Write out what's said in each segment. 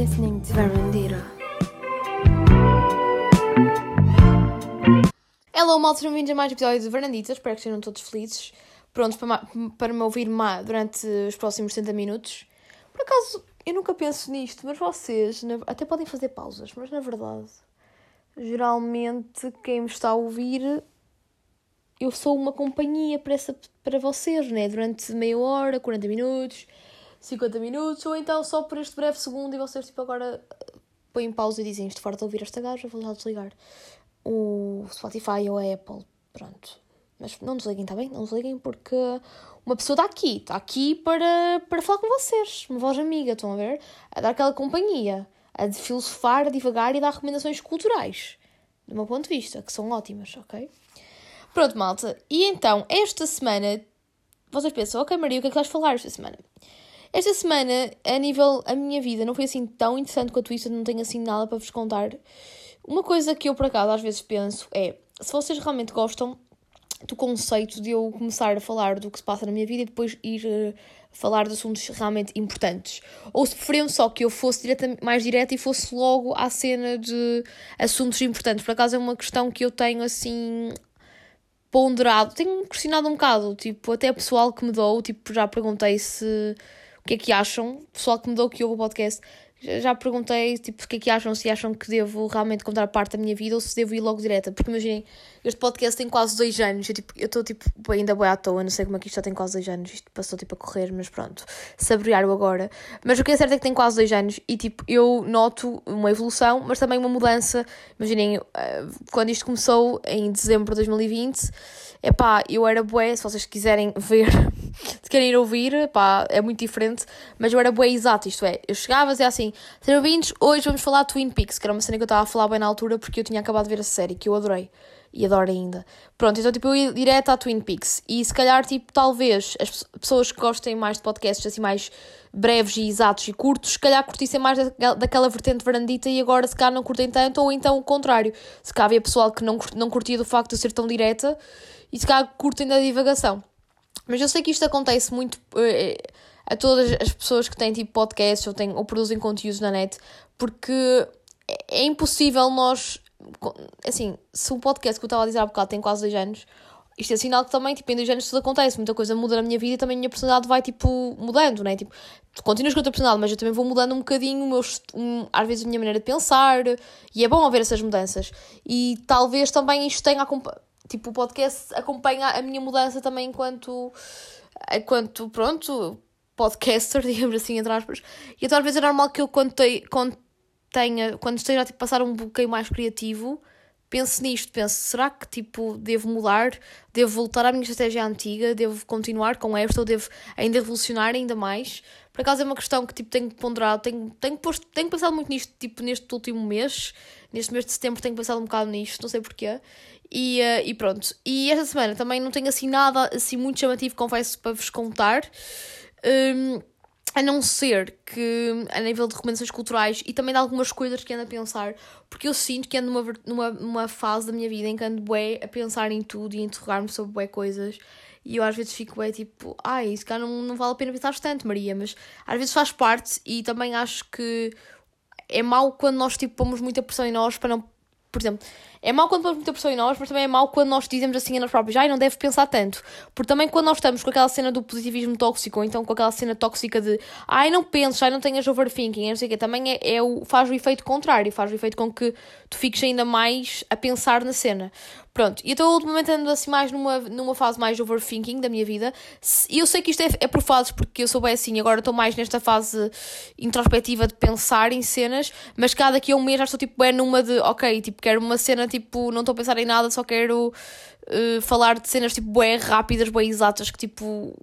listening to Verandira. Hello, malta, bem-vindos a mais um episódio de Verandita. Espero que estejam todos felizes, prontos para, para me ouvir má durante os próximos 70 minutos. Por acaso, eu nunca penso nisto, mas vocês até podem fazer pausas, mas na verdade, geralmente quem me está a ouvir, eu sou uma companhia para, essa, para vocês, né? Durante meia hora, 40 minutos, 50 minutos, ou então só por este breve segundo e vocês, tipo, agora põem pausa e dizem isto fora de ouvir esta gaja, vou já desligar o Spotify ou a Apple, pronto. Mas não desliguem, está bem? Não desliguem porque uma pessoa está aqui, está aqui para, para falar com vocês, uma voz amiga, estão a ver? A dar aquela companhia, a de filosofar, a divagar e dar recomendações culturais, do meu ponto de vista, que são ótimas, ok? Pronto, malta. E então, esta semana, vocês pensam, ok, Maria, o que é que vais falar esta semana? Esta semana, a nível, a minha vida não foi assim tão interessante quanto isso, não tenho assim nada para vos contar. Uma coisa que eu, por acaso, às vezes penso é, se vocês realmente gostam do conceito de eu começar a falar do que se passa na minha vida e depois ir uh, falar de assuntos realmente importantes. Ou se preferiam só que eu fosse direta, mais direta e fosse logo à cena de assuntos importantes. Por acaso é uma questão que eu tenho assim ponderado, tenho questionado um bocado, tipo, até pessoal que me dou, tipo, já perguntei se o que é que acham, pessoal que me deu que ouve o podcast, já perguntei, tipo, o que é que acham, se acham que devo realmente contar parte da minha vida ou se devo ir logo direta, porque imaginem, este podcast tem quase dois anos, eu tipo, estou tipo, ainda bem à toa, não sei como é que isto já tem quase dois anos, isto passou tipo a correr, mas pronto, saborear-o agora. Mas o que é certo é que tem quase dois anos. E tipo, eu noto uma evolução, mas também uma mudança, imaginem, eh, quando isto começou em dezembro de 2020, Epá, eu era bué, se vocês quiserem ver, se querem ir ouvir, pá, é muito diferente, mas eu era bué exato, isto é, eu chegava e assim, sejam vindos, hoje vamos falar de Twin Peaks, que era uma cena que eu estava a falar bem na altura porque eu tinha acabado de ver a série, que eu adorei, e adoro ainda. Pronto, então tipo, eu ia direto à Twin Peaks, e se calhar, tipo, talvez as pessoas que gostem mais de podcasts assim mais breves e exatos e curtos, se calhar curtissem mais daquela vertente varandita e agora se calhar não curtem tanto, ou então o contrário, se calhar havia pessoal que não, não curtia do facto de ser tão direta, e se calhar curtem da divagação. Mas eu sei que isto acontece muito uh, a todas as pessoas que têm tipo podcasts ou, têm, ou produzem conteúdos na net, porque é, é impossível nós. Assim, se um podcast que eu estava a dizer há bocado tem quase dois anos, isto é sinal que também, tipo, em dois anos tudo acontece, muita coisa muda na minha vida e também a minha personalidade vai, tipo, mudando, né? Tipo, continuas com a tua personalidade, mas eu também vou mudando um bocadinho, o meu, um, às vezes, a minha maneira de pensar, e é bom haver essas mudanças. E talvez também isto tenha Tipo, o podcast acompanha a minha mudança também enquanto, enquanto pronto, podcaster, digamos assim, entre aspas. E então às vezes é normal que eu, quando, te, quando tenha, quando esteja a tipo, passar um bocadinho mais criativo, pense nisto, pense, será que tipo, devo mudar? Devo voltar à minha estratégia antiga? Devo continuar com esta ou devo ainda revolucionar ainda mais? Por acaso é uma questão que tipo, tenho ponderado, tenho, tenho, posto, tenho pensado muito nisto tipo, neste último mês, neste mês de setembro tenho pensado um bocado nisto, não sei porquê. E, uh, e pronto. E esta semana também não tenho assim nada assim muito chamativo, confesso, para vos contar. Um, a não ser que, a nível de recomendações culturais e também de algumas coisas que ando a pensar, porque eu sinto que ando numa, numa, numa fase da minha vida em que ando bué a pensar em tudo e a interrogar-me sobre bué coisas. E eu às vezes fico bué tipo, ai, isso cá não, não vale a pena pensar tanto, Maria, mas às vezes faz parte e também acho que é mau quando nós tipo pomos muita pressão em nós para não por exemplo, é mau quando pomos muita pressão em nós, mas também é mau quando nós dizemos assim a nós próprios, ai, não deve pensar tanto. Porque também quando nós estamos com aquela cena do positivismo tóxico, ou então com aquela cena tóxica de, ai, não penses, ai, não tenhas overthinking, não sei o quê, também é, é o, faz o efeito contrário, faz o efeito com que tu fiques ainda mais a pensar na cena. Pronto, e então ultimamente ando assim mais numa, numa fase mais de overthinking da minha vida. E eu sei que isto é, é por fases, porque eu sou bem assim, agora estou mais nesta fase introspectiva de pensar em cenas, mas cada daqui a um já estou tipo é numa de, ok, tipo, quero uma cena tipo, não estou a pensar em nada, só quero uh, falar de cenas tipo bem rápidas, bem exatas, que tipo,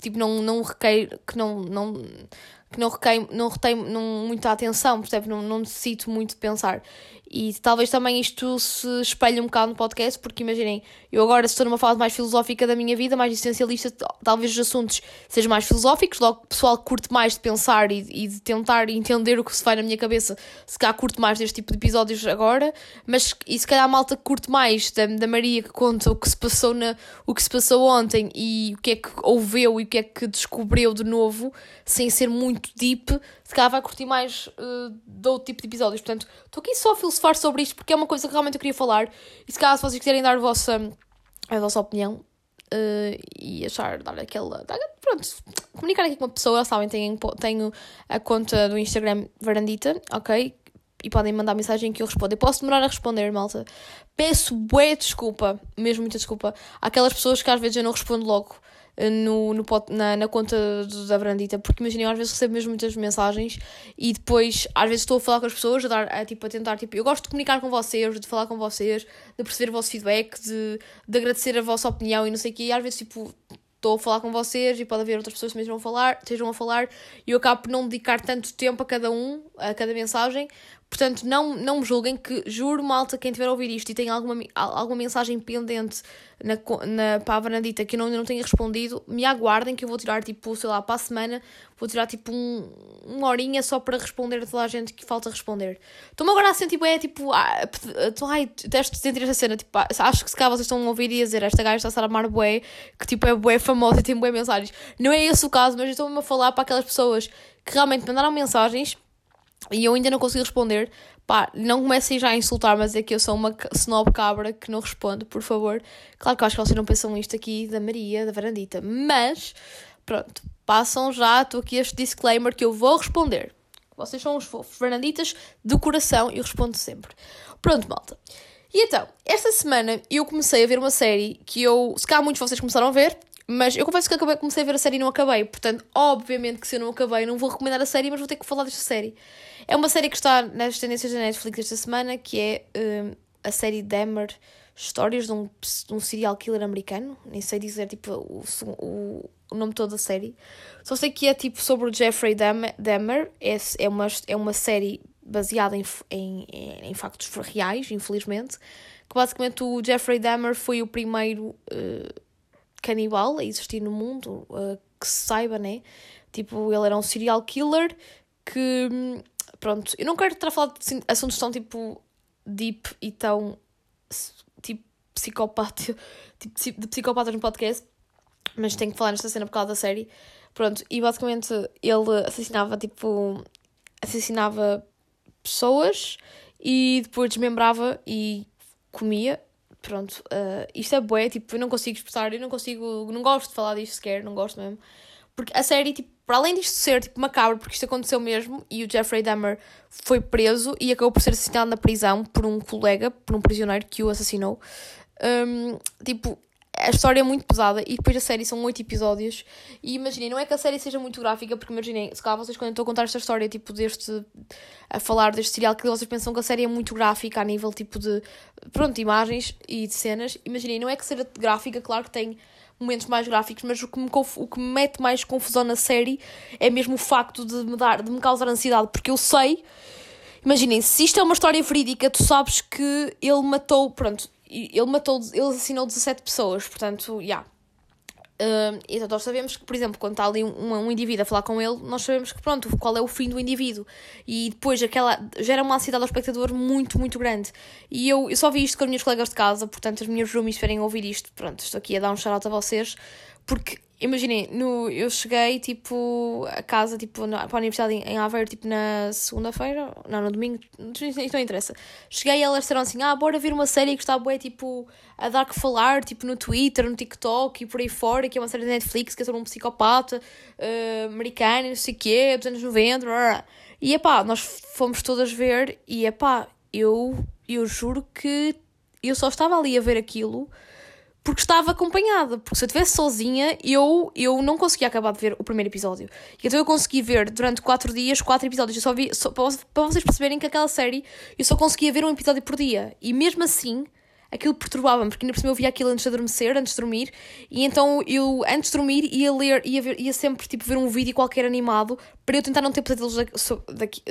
tipo não, não requer, que não, não, que não requer, não retém não, muita atenção, percebe? Não, não necessito muito de pensar. E talvez também isto se espelhe um bocado no podcast, porque imaginem, eu agora estou numa fase mais filosófica da minha vida, mais essencialista, talvez os assuntos sejam mais filosóficos, logo o pessoal curte mais de pensar e, e de tentar entender o que se vai na minha cabeça, se calhar curte mais deste tipo de episódios agora, mas e se calhar a malta curte mais da, da Maria que conta o que se passou na, o que se passou ontem e o que é que ouveu e o que é que descobriu de novo, sem ser muito muito deep, se calhar vai curtir mais uh, de outro tipo de episódios. Portanto, estou aqui só a filosofar sobre isto porque é uma coisa que realmente eu queria falar. E se calhar, se vocês quiserem dar a vossa, a vossa opinião uh, e achar, dar aquela. Dar, pronto, comunicar aqui com uma pessoa, sabem, tenho, tenho a conta do Instagram Varandita, ok? E podem mandar mensagem que eu respondo. Eu posso demorar a responder, malta. Peço bué desculpa, mesmo muita desculpa, àquelas pessoas que às vezes eu não respondo logo no, no, na, na conta da Brandita, porque imaginem, às vezes recebo mesmo muitas mensagens e depois, às vezes estou a falar com as pessoas, a, dar, a, tipo, a tentar, tipo, eu gosto de comunicar com vocês, de falar com vocês, de perceber o vosso feedback, de, de agradecer a vossa opinião e não sei o quê, e às vezes, tipo, estou a falar com vocês e pode haver outras pessoas que mesmo vão falar, estejam a falar, e eu acabo por não dedicar tanto tempo a cada um, a cada mensagem, Portanto, não, não me julguem que, juro, malta, quem tiver a ouvir isto e tem alguma, alguma mensagem pendente na, na, para a Vanadita que eu não, não tenha respondido, me aguardem que eu vou tirar, tipo, sei lá, para a semana, vou tirar, tipo, um, uma horinha só para responder a toda a gente que falta responder. Estou-me agora a sentir, tipo, é, tipo, ah, ai, detesto de sentir esta cena, tipo, ah, acho que se calhar vocês estão a ouvir e a dizer, esta gaja está a ser amar bué, que, tipo, é bué famosa e tem bué mensagens. Não é esse o caso, mas estou-me a falar para aquelas pessoas que realmente mandaram mensagens e eu ainda não consegui responder. Pá, não comecem já a insultar, mas é que eu sou uma snob cabra que não responde, por favor. Claro que eu acho que vocês não pensam isto aqui da Maria, da Varandita. Mas, pronto, passam já, estou aqui este disclaimer que eu vou responder. Vocês são os fofos, Fernanditas de coração e eu respondo sempre. Pronto, malta. E então, esta semana eu comecei a ver uma série que eu, se calhar muitos de vocês começaram a ver, mas eu confesso que acabei, comecei a ver a série e não acabei. Portanto, obviamente que se eu não acabei, não vou recomendar a série, mas vou ter que falar desta série. É uma série que está nas tendências da Netflix esta semana, que é um, a série Dahmer, histórias de um, de um serial killer americano. Nem sei dizer tipo, o, o, o nome todo da série. Só sei que é tipo sobre o Jeffrey Dahmer. É, é, uma, é uma série baseada em, em, em factos reais, infelizmente. Que basicamente o Jeffrey Dahmer foi o primeiro. Uh, canibal a existir no mundo, uh, que se saiba, né? Tipo, ele era um serial killer que. Pronto, eu não quero estar a falar de assuntos tão tipo deep e tão tipo psicopata, tipo de psicopatas no podcast, mas tenho que falar nesta cena por causa da série. Pronto, e basicamente ele assassinava tipo. assassinava pessoas e depois desmembrava e comia pronto, uh, isto é bué, tipo, eu não consigo expressar, eu não consigo, não gosto de falar disto sequer, não gosto mesmo. Porque a série, tipo, para além disto ser, tipo, macabro, porque isto aconteceu mesmo, e o Jeffrey Dahmer foi preso e acabou por ser assassinado na prisão por um colega, por um prisioneiro que o assassinou. Um, tipo, a história é muito pesada e depois a série são oito episódios. E imaginem, não é que a série seja muito gráfica, porque imaginem, se calhar vocês quando eu estou a contar esta história, tipo, deste. a falar deste serial que vocês pensam que a série é muito gráfica a nível tipo de. pronto, imagens e de cenas. Imaginem, não é que seja gráfica, claro que tem momentos mais gráficos, mas o que, me, o que me mete mais confusão na série é mesmo o facto de me, dar, de me causar ansiedade, porque eu sei. Imaginem, se isto é uma história verídica, tu sabes que ele matou, pronto, ele matou, ele assassinou 17 pessoas, portanto, já. Yeah. Uh, então nós sabemos que, por exemplo, quando está ali um, um indivíduo a falar com ele, nós sabemos que pronto, qual é o fim do indivíduo. E depois aquela gera uma ansiedade ao espectador muito, muito grande. E eu, eu só vi isto com as minhas colegas de casa, portanto, as minhas roomies esperem ouvir isto. Pronto, estou aqui a dar um shout a vocês, porque Imaginem, no, eu cheguei, tipo, a casa, tipo, na, para a universidade em, em Aveiro, tipo, na segunda-feira, não, no domingo, isto não interessa. Cheguei e elas disseram assim, ah, bora ver uma série que está, bué, tipo, a dar que falar, tipo, no Twitter, no TikTok e por aí fora, que é uma série da Netflix, que é sobre um psicopata uh, americano, não sei o quê, dos anos 90, blá, blá. e, epá, nós fomos todas ver, e, epá, eu, eu juro que eu só estava ali a ver aquilo porque estava acompanhada. Porque se eu estivesse sozinha, eu, eu não conseguia acabar de ver o primeiro episódio. Então eu consegui ver durante quatro dias, quatro episódios. Eu só vi, só, para vocês perceberem que aquela série eu só conseguia ver um episódio por dia. E mesmo assim, aquilo perturbava-me, porque ainda por cima eu via aquilo antes de adormecer, antes de dormir. E então eu, antes de dormir, ia ler, ia, ver, ia sempre tipo, ver um vídeo qualquer animado para eu tentar não ter pesadelos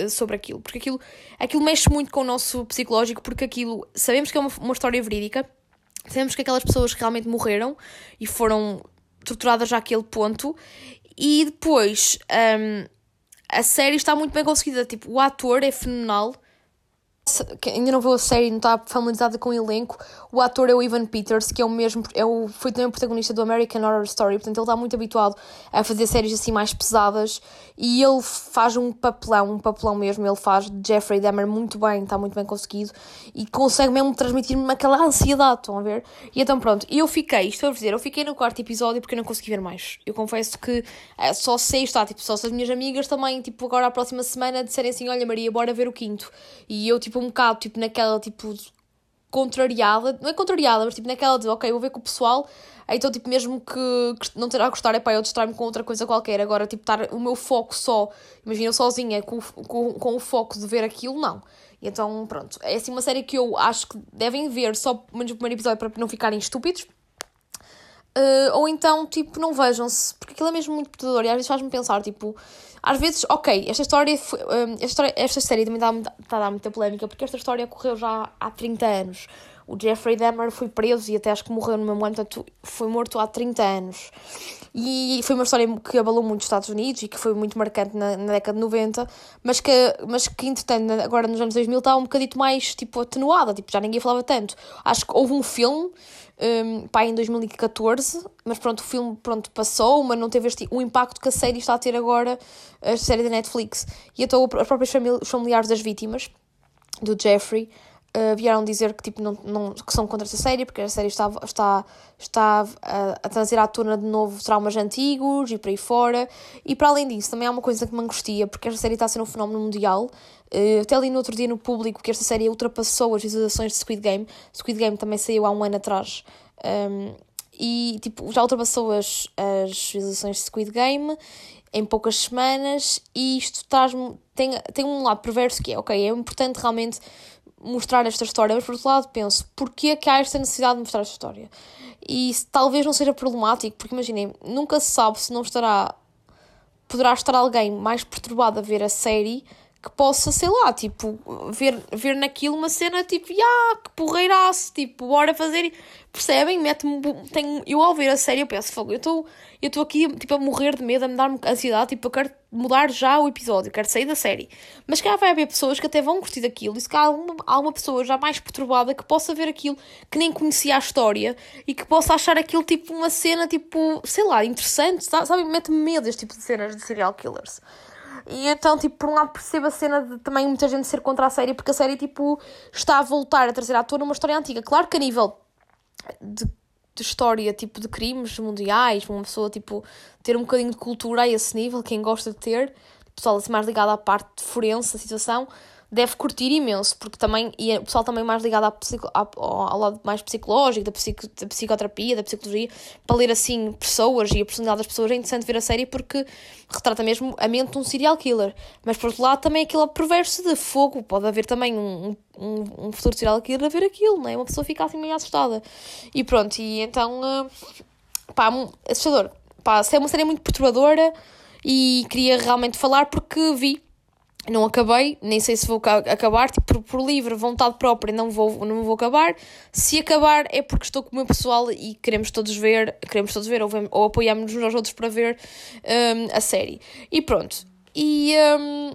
sobre aquilo. Porque aquilo, aquilo mexe muito com o nosso psicológico, porque aquilo, sabemos que é uma, uma história verídica Sabemos que aquelas pessoas realmente morreram e foram torturadas já àquele ponto. E depois, um, a série está muito bem conseguida. Tipo, o ator é fenomenal. Ainda não viu a série, não está familiarizada com o elenco, o ator é o Ivan Peters, que é o mesmo, é o, foi também o protagonista do American Horror Story, portanto ele está muito habituado a fazer séries assim mais pesadas e ele faz um papelão, um papelão mesmo, ele faz Jeffrey Dahmer muito bem, está muito bem conseguido e consegue mesmo transmitir-me aquela ansiedade, estão a ver? E então pronto, eu fiquei, estou a dizer, eu fiquei no quarto episódio porque eu não consegui ver mais. Eu confesso que é, só sei está, tipo, só se as minhas amigas também, tipo, agora a próxima semana disserem assim, olha Maria, bora ver o quinto. E eu, tipo, um bocado, tipo, naquela, tipo, contrariada, não é contrariada, mas tipo naquela de, ok, vou ver com o pessoal, então tipo mesmo que, que não terá a gostar, é pá, eu distraio-me com outra coisa qualquer, agora tipo estar o meu foco só, imagina sozinha com, com, com o foco de ver aquilo, não. E então pronto, é assim uma série que eu acho que devem ver só menos o primeiro episódio para não ficarem estúpidos, Uh, ou então, tipo, não vejam-se, porque aquilo é mesmo muito perturbador e às vezes faz-me pensar, tipo, às vezes, ok, esta história, foi, um, esta, história esta série também está, está a dar muita polémica, porque esta história ocorreu já há 30 anos. O Jeffrey Dahmer foi preso e até acho que morreu no mesmo ano, portanto, foi morto há 30 anos. E foi uma história que abalou muito os Estados Unidos e que foi muito marcante na, na década de 90, mas que, mas que, entretanto, agora nos anos 2000 está um bocadito mais, tipo, atenuada, tipo, já ninguém falava tanto. Acho que houve um filme um, pá, em 2014, mas pronto, o filme pronto, passou, mas não teve este, o impacto que a série está a ter agora, a série da Netflix. E então as próprias os familiares das vítimas, do Jeffrey, uh, vieram dizer que, tipo, não, não, que são contra essa série, porque a série está, está, está a, a trazer à tona de novo traumas antigos e por aí fora. E para além disso, também há uma coisa que me angustia, porque esta série está a ser um fenómeno mundial. Uh, até ali no outro dia no público que esta série ultrapassou as visualizações de Squid Game. Squid Game também saiu há um ano atrás. Um, e tipo, já ultrapassou as, as visualizações de Squid Game em poucas semanas e isto traz tem, tem um lado perverso que é, ok, é importante realmente mostrar esta história, mas por outro lado penso, porquê que há esta necessidade de mostrar esta história? E talvez não seja problemático, porque imaginem, nunca se sabe se não estará, poderá estar alguém mais perturbado a ver a série que possa, sei lá, tipo, ver, ver naquilo uma cena tipo, ah, que porreiraço, tipo, bora fazer. Percebem? Mete-me. Tenho, eu ao ver a série eu penso, eu estou eu estou aqui tipo, a morrer de medo, a me dar ansiedade, tipo, eu quero mudar já o episódio, quero sair da série. Mas cá vai haver pessoas que até vão curtir daquilo, e se cá há uma, há uma pessoa já mais perturbada que possa ver aquilo, que nem conhecia a história, e que possa achar aquilo tipo uma cena, tipo, sei lá, interessante, sabe? Mete-me medo este tipo de cenas de serial killers. E então, tipo, por um lado percebo a cena de também muita gente ser contra a série, porque a série, tipo, está a voltar a trazer à tona uma história antiga. Claro que a nível de, de história, tipo, de crimes mundiais, uma pessoa, tipo, ter um bocadinho de cultura a esse nível, quem gosta de ter, pessoal assim mais ligado à parte de forense, a situação, deve curtir imenso, porque também, e é o pessoal também mais ligado à psico, à, ao lado mais psicológico, da, psico, da psicoterapia, da psicologia, para ler assim pessoas e a personalidade das pessoas, é interessante ver a série porque retrata mesmo a mente de um serial killer. Mas por outro lado também aquele perverso de fogo, pode haver também um, um, um futuro serial killer a ver aquilo, não é? Uma pessoa fica assim meio assustada. E pronto, e então, uh, pá, assustador. Pá, é uma série muito perturbadora e queria realmente falar porque vi não acabei, nem sei se vou acabar, tipo, por, por livre vontade própria não vou, não vou acabar. Se acabar é porque estou com o meu pessoal e queremos todos ver, queremos todos ver ou, ou apoiamos uns aos outros para ver um, a série. E pronto. E, um,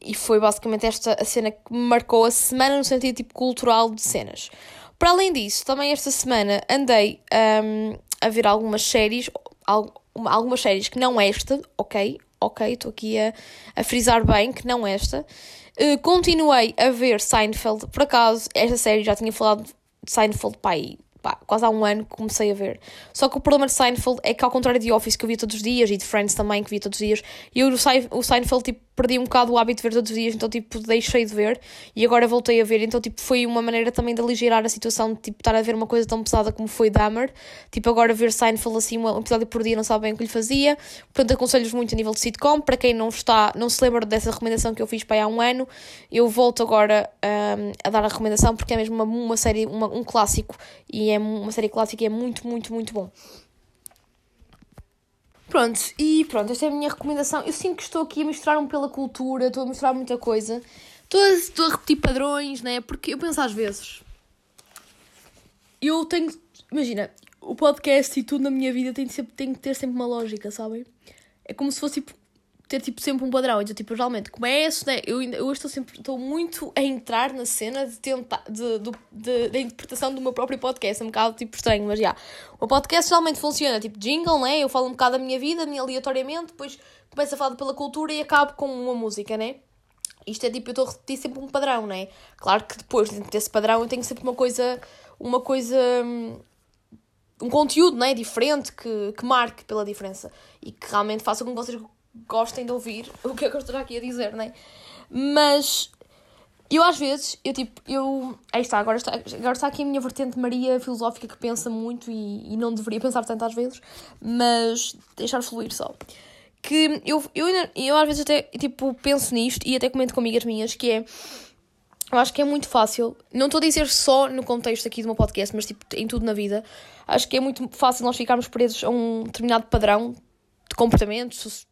e foi basicamente esta a cena que me marcou a semana no sentido tipo cultural de cenas. Para além disso, também esta semana andei um, a ver algumas séries, algumas séries que não esta, ok? Ok, estou aqui a, a frisar bem que não esta. Uh, continuei a ver Seinfeld, por acaso, esta série já tinha falado de Seinfeld pai, pá, quase há um ano que comecei a ver. Só que o problema de Seinfeld é que, ao contrário de Office, que eu via todos os dias, e de Friends também, que via todos os dias, eu o Seinfeld, tipo, perdi um bocado o hábito de ver todos os dias, então, tipo, deixei de ver, e agora voltei a ver, então, tipo, foi uma maneira também de aligerar a situação de, tipo, estar a ver uma coisa tão pesada como foi Dahmer, tipo, agora ver Seinfeld, assim, um episódio por dia, não sabem o que lhe fazia, portanto, aconselho-vos muito a nível de sitcom, para quem não está, não se lembra dessa recomendação que eu fiz para há um ano, eu volto agora um, a dar a recomendação, porque é mesmo uma, uma série, uma, um clássico, e é uma série clássica e é muito, muito, muito bom. Pronto, e pronto, esta é a minha recomendação. Eu sinto que estou aqui a misturar-me pela cultura, estou a misturar muita coisa. Estou a, estou a repetir padrões, né? Porque eu penso às vezes. Eu tenho. Imagina, o podcast e tudo na minha vida tem, sempre, tem que ter sempre uma lógica, sabem? É como se fosse tipo. Ter tipo sempre um padrão. Então, tipo, eu, geralmente começo, né? Eu, eu estou sempre estou muito a entrar na cena de tentar de, de, de, da interpretação do meu próprio podcast. É um bocado tipo estranho, mas já. O podcast geralmente funciona tipo jingle, né? Eu falo um bocado da minha vida, aleatoriamente, depois começo a falar pela cultura e acabo com uma música, né? Isto é tipo, eu estou a repetir sempre um padrão, né? Claro que depois desse padrão eu tenho sempre uma coisa, uma coisa, hum, um conteúdo, né? Diferente que, que marque pela diferença e que realmente faça com que vocês gostem de ouvir o que é que eu estou aqui a dizer, né? Mas eu às vezes, eu tipo, eu. Aí está, agora está, agora está aqui a minha vertente Maria filosófica que pensa muito e, e não deveria pensar tanto às vezes, mas deixar fluir só que eu, eu, eu às vezes até tipo, penso nisto e até comento com amigas minhas que é. Eu acho que é muito fácil, não estou a dizer só no contexto aqui do meu podcast, mas tipo em tudo na vida. Acho que é muito fácil nós ficarmos presos a um determinado padrão comportamentos,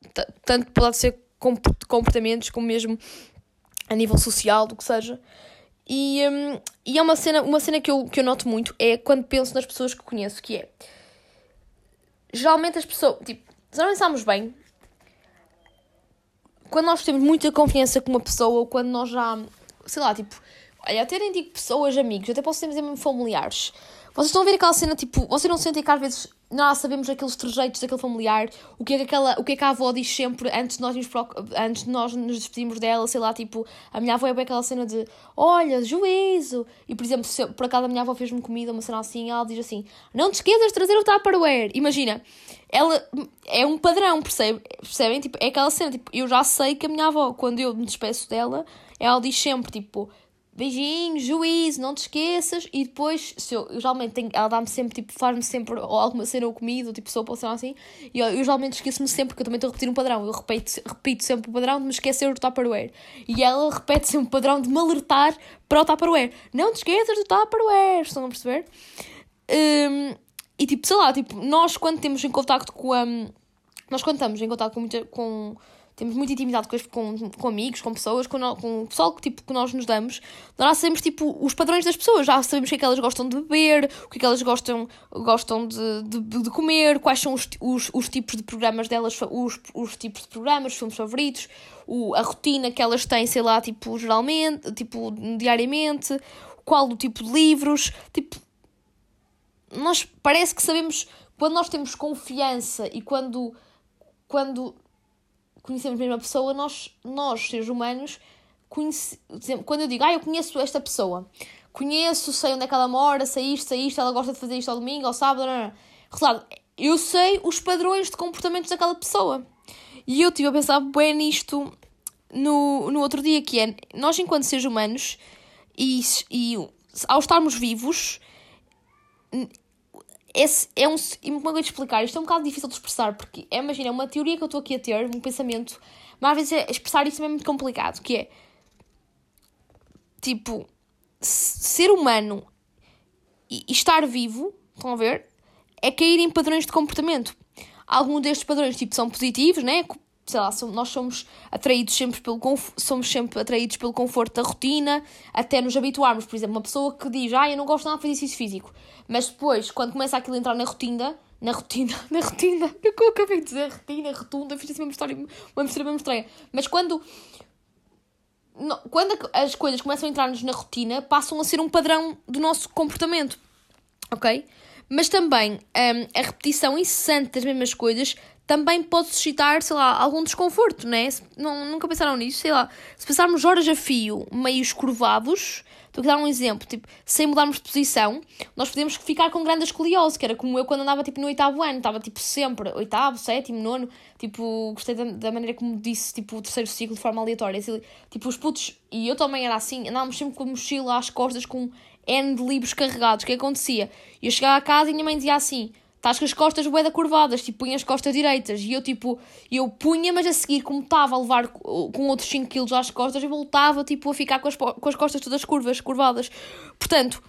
tanto pode ser comportamentos como mesmo a nível social, do que seja. E, um, e é uma cena, uma cena que, eu, que eu noto muito é quando penso nas pessoas que conheço, que é geralmente as pessoas, tipo, se nós pensarmos bem, quando nós temos muita confiança com uma pessoa, ou quando nós já, sei lá, tipo, até nem digo pessoas, amigos, até posso dizer mesmo familiares. Vocês estão a ver aquela cena, tipo, vocês não sentem que às vezes nós sabemos aqueles trejeitos daquele familiar, o que é que, aquela, o que, é que a avó diz sempre antes de, nós nos, antes de nós nos despedirmos dela, sei lá, tipo, a minha avó é bem aquela cena de olha, juízo. E por exemplo, se por acaso a minha avó fez-me comida, uma cena assim, ela diz assim: não te esqueças de trazer o Tupperware. Imagina, ela é um padrão, percebe? percebem? Tipo, é aquela cena, tipo, eu já sei que a minha avó, quando eu me despeço dela, ela diz sempre, tipo beijinho, juízo, não te esqueças. E depois, se eu, eu geralmente tenho, ela dá-me sempre, tipo, faz-me sempre ou alguma cena ou comida, ou tipo sopa ou assim. E eu, eu geralmente esqueço-me sempre, porque eu também estou a repetir um padrão. Eu repito, repito sempre o padrão de me esquecer do Tupperware. E ela repete sempre o padrão de me alertar para o Tupperware. Não te esqueças do Tupperware, estão a perceber? Um, e tipo, sei lá, tipo, nós quando temos em contacto com a. Nós quando estamos em contacto com muita. Com, temos muita intimidade com, com, com amigos, com pessoas, com, com o pessoal que, tipo, que nós nos damos, nós já sabemos tipo, os padrões das pessoas, já sabemos o que é que elas gostam de beber, o que é que elas gostam, gostam de, de, de comer, quais são os, os, os tipos de programas delas, os, os tipos de programas, os filmes favoritos, o, a rotina que elas têm, sei lá, tipo, geralmente, tipo, diariamente, qual o tipo de livros, tipo, nós parece que sabemos, quando nós temos confiança e quando, quando conhecemos a pessoa, nós, nós seres humanos, conhece, quando eu digo, ah, eu conheço esta pessoa, conheço, sei onde é que ela mora, sei isto, sei isto, ela gosta de fazer isto ao domingo, ao sábado, não, não. Resultado, eu sei os padrões de comportamentos daquela pessoa. E eu estive a pensar bem nisto no, no outro dia, que é, nós enquanto seres humanos, e, e ao estarmos vivos, esse é um. Como é que explicar? Isto é um bocado difícil de expressar, porque é, imagina, é uma teoria que eu estou aqui a ter, um pensamento, mas às vezes é, expressar isso é muito complicado, que é tipo ser humano e, e estar vivo, estão a ver? É cair em padrões de comportamento. Alguns destes padrões tipo, são positivos, né? Sei lá, nós somos atraídos sempre pelo somos sempre atraídos pelo conforto da rotina, até nos habituarmos, por exemplo, uma pessoa que diz, ah, eu não gosto nada de fazer exercício físico, mas depois, quando começa aquilo a entrar na rotina, na rotina, na rotina, é que eu acabei de dizer, rotina, rotunda, fiz assim uma história, uma mistura mesmo estranha, mas quando quando as coisas começam a entrar-nos na rotina, passam a ser um padrão do nosso comportamento, ok? Mas também um, a repetição incessante das mesmas coisas também pode suscitar, sei lá, algum desconforto, né? Não, nunca pensaram nisso? Sei lá, se passarmos horas a fio meio escurvados, estou a dar um exemplo, tipo, sem mudarmos de posição, nós podemos ficar com grande escoliose, que era como eu quando andava tipo no oitavo ano, estava tipo sempre, oitavo, sétimo, nono, tipo, gostei da, da maneira como disse, tipo, o terceiro ciclo de forma aleatória, assim, tipo, os putos, e eu também era assim, andávamos sempre com a mochila às costas com N de livros carregados, o que acontecia? Eu chegava a casa e minha mãe dizia assim estás com as costas bué curvadas, tipo, punha as costas direitas. E eu, tipo, eu punha, mas a seguir, como estava a levar com outros 5 kg às costas, eu voltava, tipo, a ficar com as, com as costas todas curvas, curvadas. Portanto,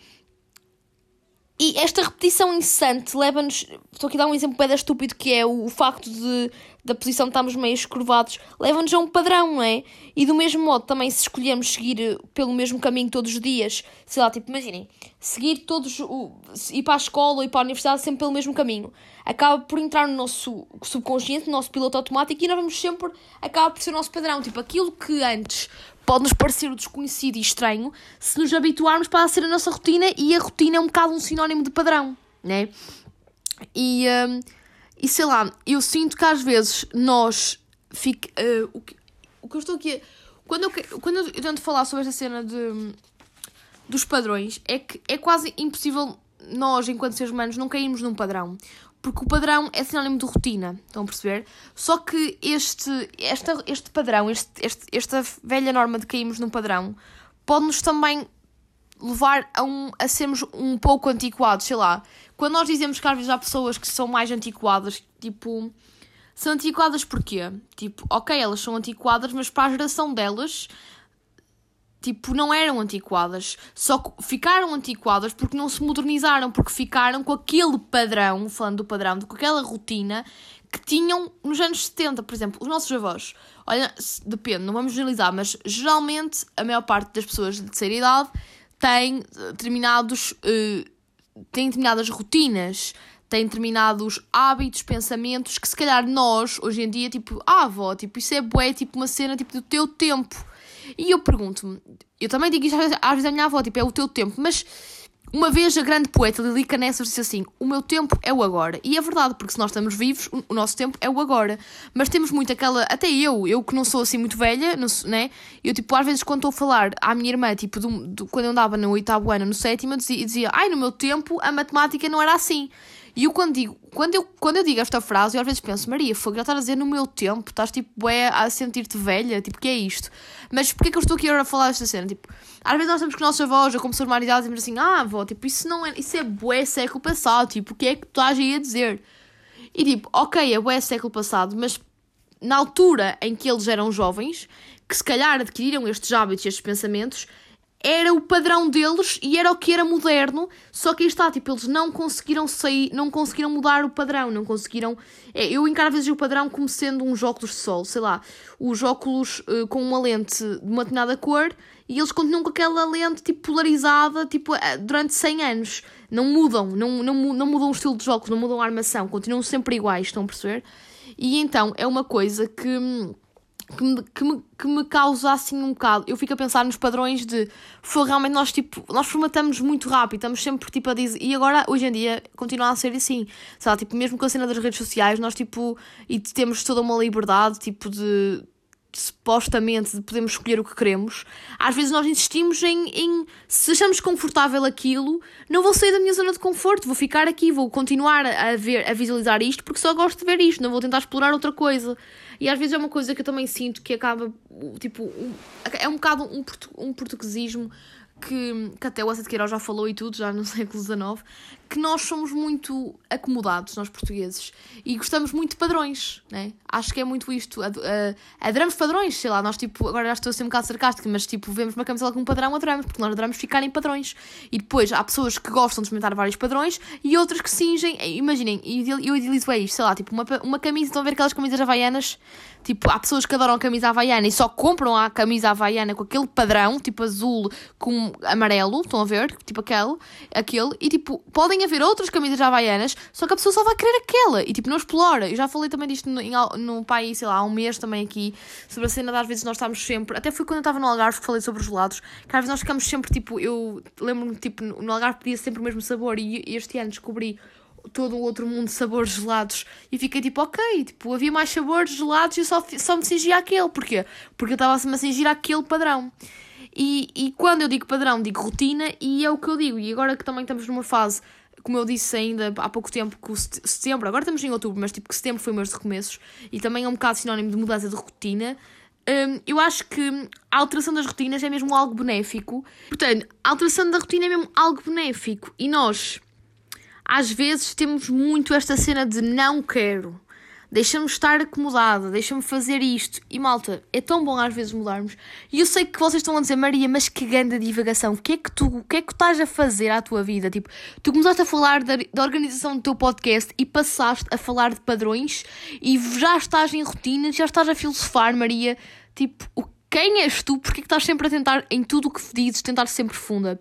e esta repetição incessante leva-nos. Estou aqui a dar um exemplo bem estúpido que é o, facto de da posição de estarmos meio escurvados, leva-nos a um padrão, não é? E do mesmo modo, também se escolhermos seguir eh, pelo mesmo caminho todos os dias, sei lá, tipo, imaginem, seguir todos, o, ir para a escola e para a universidade sempre pelo mesmo caminho, acaba por entrar no nosso subconsciente, no nosso piloto automático e nós vamos sempre, acaba por ser o nosso padrão. Tipo, aquilo que antes pode nos parecer o desconhecido e estranho, se nos habituarmos para ser a nossa rotina e a rotina é um bocado um sinónimo de padrão, né? E, um, e sei lá, eu sinto que às vezes nós fica, uh, o, que, o que eu estou aqui. Quando eu, quando eu tento falar sobre esta cena de, dos padrões, é que é quase impossível nós, enquanto seres humanos, não cairmos num padrão porque o padrão é sinónimo de rotina, estão a perceber? Só que este, esta, este padrão, este, este, esta velha norma de cairmos num padrão, pode-nos também levar a, um, a sermos um pouco antiquados, sei lá. Quando nós dizemos que às vezes há pessoas que são mais antiquadas, tipo, são antiquadas porquê? Tipo, ok, elas são antiquadas, mas para a geração delas tipo, não eram antiquadas. Só ficaram antiquadas porque não se modernizaram, porque ficaram com aquele padrão, falando do padrão, com aquela rotina que tinham nos anos 70, por exemplo, os nossos avós. Olha, depende, não vamos generalizar, mas geralmente a maior parte das pessoas de terceira idade tem determinados. Uh, determinadas rotinas, tem determinados hábitos, pensamentos que se calhar nós, hoje em dia, tipo, ah, avó, tipo, isso é bué, tipo, uma cena tipo, do teu tempo e eu pergunto-me, eu também digo isto às vezes à minha avó, tipo, é o teu tempo, mas uma vez a grande poeta Lilica Nessa disse assim: O meu tempo é o agora. E é verdade, porque se nós estamos vivos, o nosso tempo é o agora. Mas temos muito aquela. Até eu, eu que não sou assim muito velha, não, né? Eu, tipo, às vezes quando estou a falar à minha irmã, tipo, do, do, quando eu andava no oitavo ano, no sétimo, eu dizia: Ai, no meu tempo a matemática não era assim. E eu quando digo, quando eu, quando eu digo esta frase, eu às vezes penso, Maria, foi já estás a dizer no meu tempo, estás tipo é, a sentir-te velha, tipo, que é isto? Mas porquê que eu estou aqui agora a falar esta cena? Tipo, às vezes nós temos que nossos avós, ou como pessoas mais idade, dizemos assim, ah, avó, tipo, isso não é, isso é bué século passado, tipo, o que é que tu estás aí a dizer? E tipo, ok, é bué século passado, mas na altura em que eles eram jovens, que se calhar adquiriram estes hábitos e estes pensamentos, era o padrão deles e era o que era moderno, só que aí está, tipo, eles não conseguiram sair, não conseguiram mudar o padrão, não conseguiram. É, eu encaro às vezes o padrão como sendo uns óculos de sol, sei lá, os óculos uh, com uma lente de uma determinada cor e eles continuam com aquela lente tipo polarizada tipo, uh, durante 100 anos. Não mudam, não, não, não mudam o estilo dos óculos, não mudam a armação, continuam sempre iguais, estão a perceber? E então é uma coisa que hum, que me, que, me, que me causa assim um bocado. Eu fico a pensar nos padrões de foi realmente nós tipo, nós formatamos muito rápido, estamos sempre tipo a dizer. E agora, hoje em dia, continua a ser assim. Sei lá, tipo, mesmo com a cena das redes sociais, nós tipo, e temos toda uma liberdade, tipo, de supostamente podemos escolher o que queremos, às vezes nós insistimos em, em, se achamos confortável aquilo, não vou sair da minha zona de conforto, vou ficar aqui, vou continuar a ver, a visualizar isto porque só gosto de ver isto, não vou tentar explorar outra coisa. E às vezes é uma coisa que eu também sinto que acaba, tipo, um, é um bocado um, um portuguesismo que, que até o Assa de Queiroz já falou e tudo, já no século XIX, que nós somos muito acomodados, nós portugueses, e gostamos muito de padrões, né? Acho que é muito isto. adoramos padrões, sei lá, nós tipo, agora já estou a ser um bocado sarcástica, mas tipo, vemos uma camisola com um padrão, adoramos, porque nós adoramos ficar em padrões. E depois há pessoas que gostam de experimentar vários padrões e outras que singem, imaginem, eu idealizo é isto, sei lá, tipo, uma, uma camisa, estão a ver aquelas camisas havaianas Tipo, há pessoas que adoram a camisa havaiana e só compram a camisa havaiana com aquele padrão, tipo azul com amarelo, estão a ver? Tipo aquele, aquele. E tipo, podem haver outras camisas havaianas, só que a pessoa só vai querer aquela. E tipo, não explora. Eu já falei também disto no, no pai, sei lá, há um mês também aqui, sobre a cena de às vezes nós estamos sempre. Até foi quando eu estava no Algarve que falei sobre os gelados, que às vezes nós ficamos sempre tipo, eu lembro-me, tipo, no Algarve pedia sempre o mesmo sabor e este ano descobri todo o outro mundo de sabores gelados e fiquei tipo, ok, tipo, havia mais sabores gelados e eu só, só me cingia aquele. Porquê? Porque eu estava-me a cingir aquele padrão. E, e quando eu digo padrão, digo rotina e é o que eu digo. E agora que também estamos numa fase, como eu disse ainda há pouco tempo, que setembro, agora estamos em outubro, mas tipo que setembro foi mês de recomeços e também é um bocado sinónimo de mudança de rotina. Um, eu acho que a alteração das rotinas é mesmo algo benéfico. Portanto, a alteração da rotina é mesmo algo benéfico. E nós às vezes temos muito esta cena de não quero. Deixa-me estar acomodada, deixa-me fazer isto. E malta, é tão bom às vezes mudarmos. E eu sei que vocês estão a dizer, Maria, mas que grande divagação. O que é que tu, o que é que estás a fazer à tua vida? Tipo, tu começaste a falar da, da organização do teu podcast e passaste a falar de padrões e já estás em rotinas, já estás a filosofar, Maria. Tipo, quem és tu? Porque é que estás sempre a tentar, em tudo o que dizes, tentar ser profunda?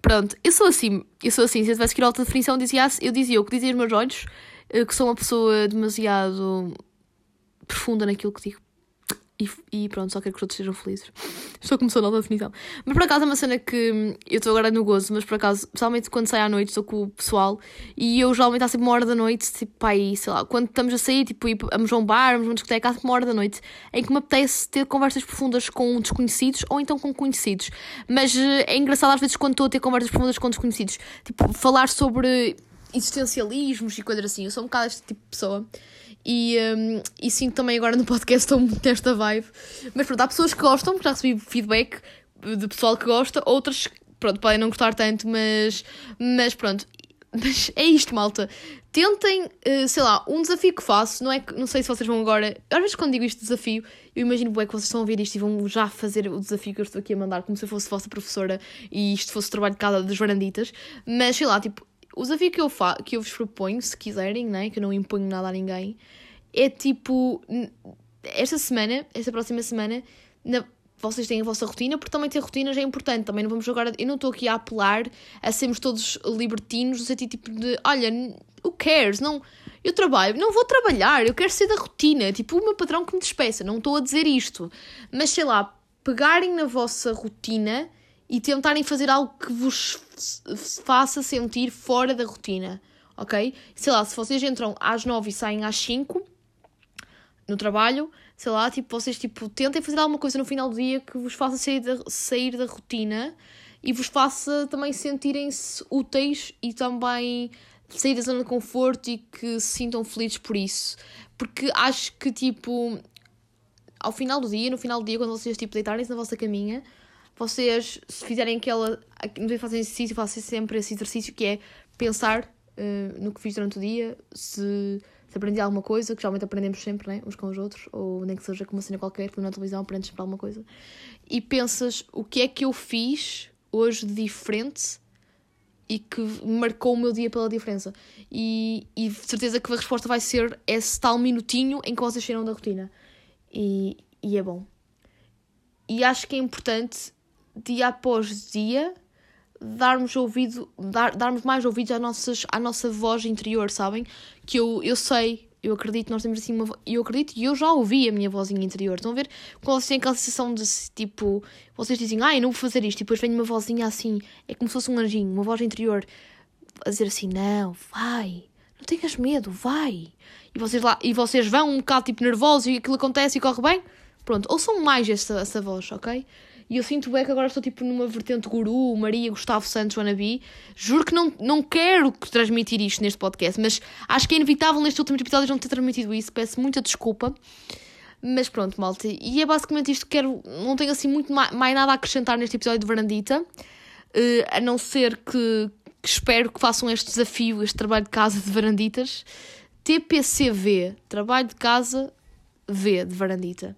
Pronto, eu sou assim, eu sou assim. Se eu tivesse que ir à alta definição, eu dizia, eu dizia o que dizia os meus olhos, que sou uma pessoa demasiado profunda naquilo que digo. E, e, pronto, só quero que os outros sejam felizes. Estou começando a nova definição. Mas por acaso é uma cena que hum, eu estou agora no gozo, mas por acaso, especialmente quando saio à noite, estou com o pessoal e eu geralmente há sempre uma hora da noite, tipo, aí, sei lá, quando estamos a sair, tipo, vamos a um bar, vamos a uma discoteca, há sempre uma hora da noite em que me apetece ter conversas profundas com desconhecidos ou então com conhecidos. Mas eh, é engraçado às vezes quando estou a ter conversas profundas com desconhecidos, tipo, falar sobre existencialismos e coisas assim. Eu sou um bocado este tipo de pessoa. E, um, e sinto também agora no podcast estou muito nesta vibe. Mas pronto, há pessoas que gostam, porque já recebi feedback de pessoal que gosta, outras, pronto, podem não gostar tanto, mas, mas pronto. Mas é isto, malta. Tentem, uh, sei lá, um desafio que faço, não é que, não sei se vocês vão agora. Às vezes quando digo este desafio, eu imagino bem que vocês estão a ouvir isto e vão já fazer o desafio que eu estou aqui a mandar, como se eu fosse vossa professora e isto fosse o trabalho de cada das varanditas. Mas sei lá, tipo, o desafio que eu, fa que eu vos proponho, se quiserem, né, que eu não imponho nada a ninguém, é tipo, esta semana, esta próxima semana, na, vocês têm a vossa rotina, porque também ter rotinas é importante. Também não vamos agora, eu não estou aqui a apelar a sermos todos libertinos, no sentido tipo de, olha, who cares? Não, eu trabalho, não vou trabalhar, eu quero ser da rotina, tipo o meu patrão que me despeça, não estou a dizer isto. Mas sei lá, pegarem na vossa rotina e tentarem fazer algo que vos faça sentir fora da rotina, ok? Sei lá, se vocês entram às 9 e saem às 5 no trabalho, sei lá, tipo, vocês tipo, tentem fazer alguma coisa no final do dia que vos faça sair da, sair da rotina e vos faça também sentirem-se úteis e também sair da zona de conforto e que se sintam felizes por isso. Porque acho que, tipo, ao final do dia, no final do dia, quando vocês, tipo, deitarem-se na vossa caminha, vocês, se fizerem aquela. Não sei fazer exercício, façam sempre esse exercício que é pensar uh, no que fiz durante o dia, se, se aprendi alguma coisa, que geralmente aprendemos sempre, né? uns com os outros, ou nem que seja com uma cena qualquer, que na televisão aprendes sempre alguma coisa, e pensas o que é que eu fiz hoje diferente e que marcou o meu dia pela diferença. E, e certeza que a resposta vai ser esse tal minutinho em que vocês saíram da rotina. E, e é bom. E acho que é importante dia após dia, darmos ouvido, dar, darmos mais ouvidos às nossas, à nossa voz interior, sabem? Que eu, eu sei, eu acredito, nós temos assim uma eu acredito e eu já ouvi a minha vozinha interior. Estão a ver? Quando vocês têm aquela sensação de tipo, vocês dizem, ai, ah, não vou fazer isto, e depois vem uma vozinha assim, é como se fosse um anjinho, uma voz interior, a dizer assim, não, vai, não tenhas medo, vai. E vocês lá, e vocês vão um bocado tipo nervosos e aquilo acontece e corre bem. Pronto, ouçam mais essa, essa voz, ok? E eu sinto bem que agora estou tipo numa vertente guru, Maria Gustavo Santos Wannabe. Juro que não, não quero transmitir isto neste podcast, mas acho que é inevitável nestes últimos episódios não ter transmitido isso. Peço muita desculpa. Mas pronto, malta. E é basicamente isto que quero. Não tenho assim muito mais, mais nada a acrescentar neste episódio de Varandita. Uh, a não ser que, que espero que façam este desafio, este trabalho de casa de varanditas. TPCV, trabalho de casa V de varandita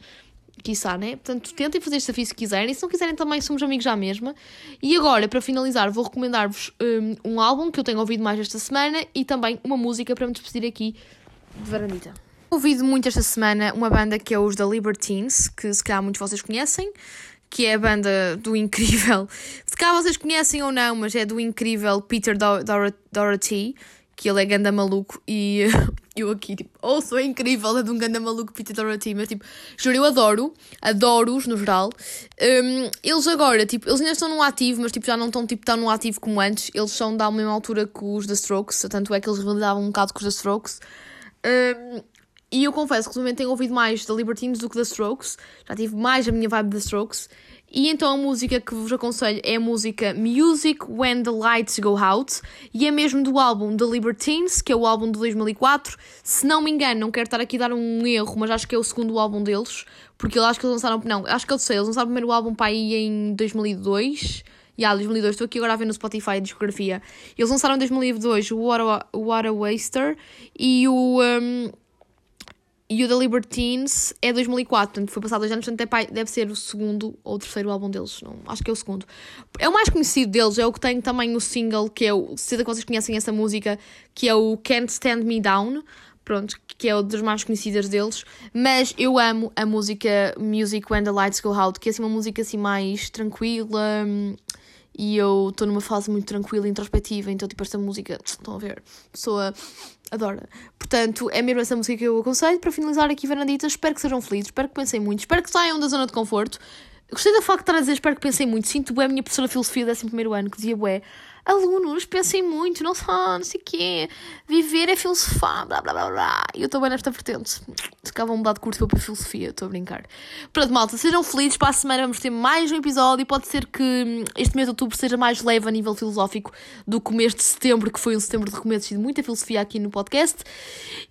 quiçá, né? Portanto, tentem fazer este desafio se quiserem. Se não quiserem, também somos amigos já mesma. E agora, para finalizar, vou recomendar-vos um, um, álbum que eu tenho ouvido mais esta semana e também uma música para me despedir aqui de Varandita. Ouvido muito esta semana uma banda que é os da Libertines, que se calhar muitos de vocês conhecem, que é a banda do incrível. Se calhar vocês conhecem ou não, mas é do incrível Peter Doherty que ele é ganda maluco e eu aqui, tipo, oh, sou incrível, é de um ganda maluco Peter Doherty, mas tipo, juro, eu adoro, adoro-os no geral. Um, eles agora, tipo, eles ainda estão no ativo, mas tipo, já não estão tipo, tão no ativo como antes, eles são da mesma altura que os The Strokes, tanto é que eles rivalizavam um bocado com os The Strokes. Um, e eu confesso que ultimamente tenho ouvido mais da Libertines do que da Strokes, já tive mais a minha vibe da Strokes. E então a música que vos aconselho é a música Music When the Lights Go Out e é mesmo do álbum The Libertines, que é o álbum de 2004. Se não me engano, não quero estar aqui a dar um erro, mas acho que é o segundo álbum deles, porque eu acho que eles lançaram. Não, acho que eu sei, eles lançaram o primeiro álbum para aí em 2002. Yeah, 2002, estou aqui agora a ver no Spotify a discografia. Eles lançaram em 2002 o What a, What a Waster e o. Um, e o The Libertines é 2004, portanto foi passado dois anos, portanto é deve ser o segundo ou o terceiro álbum deles, não, acho que é o segundo. É o mais conhecido deles, é o que tem também o single, que é o, se que vocês conhecem essa música, que é o Can't Stand Me Down, pronto, que é o das mais conhecidas deles, mas eu amo a música Music When the Lights Go Out, que é assim uma música assim mais tranquila, e eu estou numa fase muito tranquila e introspectiva, então tipo esta música, estão a ver, pessoa adora. Portanto, é mesmo essa música que eu aconselho. Para finalizar aqui, Fernandita, espero que sejam felizes, espero que pensem muito, espero que saiam da zona de conforto. Gostei da facto de estar a dizer, espero que pensem muito. Sinto bem a minha professora de filosofia do 11 ano, que dizia, bué, alunos, pensem muito, não só, não sei o quê, viver é filosofar, blá blá blá blá. E eu estou bem nesta vertente. Se cá vão mudar de curso para filosofia, estou a brincar. Pronto, malta, sejam felizes, para a semana vamos ter mais um episódio e pode ser que este mês de outubro seja mais leve a nível filosófico do que o mês de setembro, que foi um setembro de recomeços de muita filosofia aqui no podcast.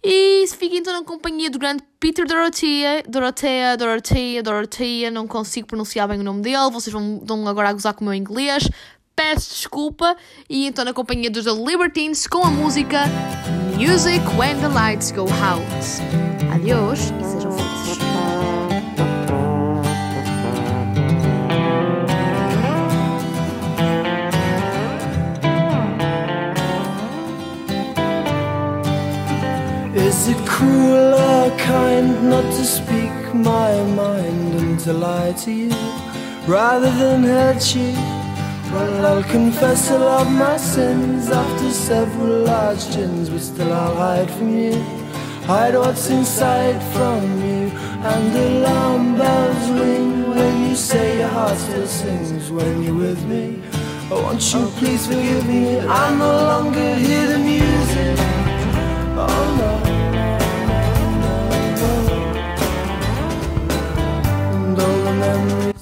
E se fiquem então na companhia do grande Peter Dorothea, Dorothea, Dorothea, Dorothea, não consigo pronunciar bem o nome dele, vocês vão, vão agora a gozar com o meu inglês peço desculpa e então na companhia dos The Libertines com a música Music When the Lights Go Out. Adeus e sejam felizes. Is it cruel or kind not to speak my mind to you rather than hurt you? Well, I'll confess a lot of my sins after several large gins, but still I'll hide from you. Hide what's inside from you, and the alarm bells ring when you say your heart still sings when you're with me. Oh, won't you please forgive me? I no longer hear the music. Oh no. And all the memories.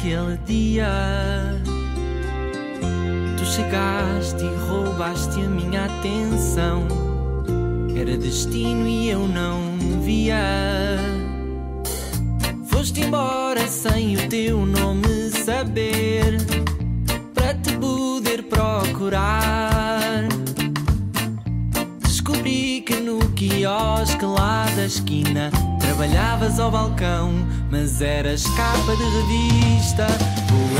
Naquele dia, tu chegaste e roubaste a minha atenção. Era destino e eu não via. Foste embora sem o teu nome saber, para te poder procurar. Descobri que no quiosque lá da esquina Trabalhavas ao balcão, mas eras capa de revista. Vou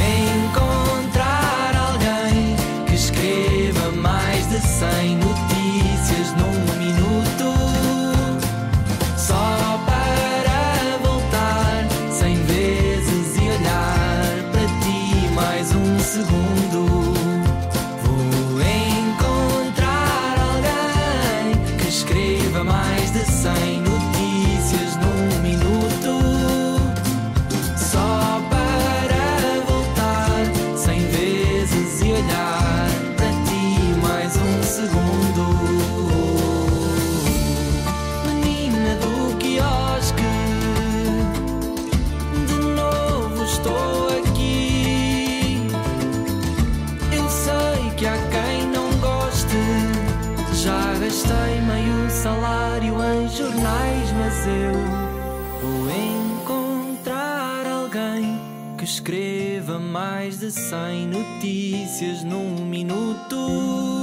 encontrar alguém que escreva mais de cem notícias num mais de cem notícias num minuto.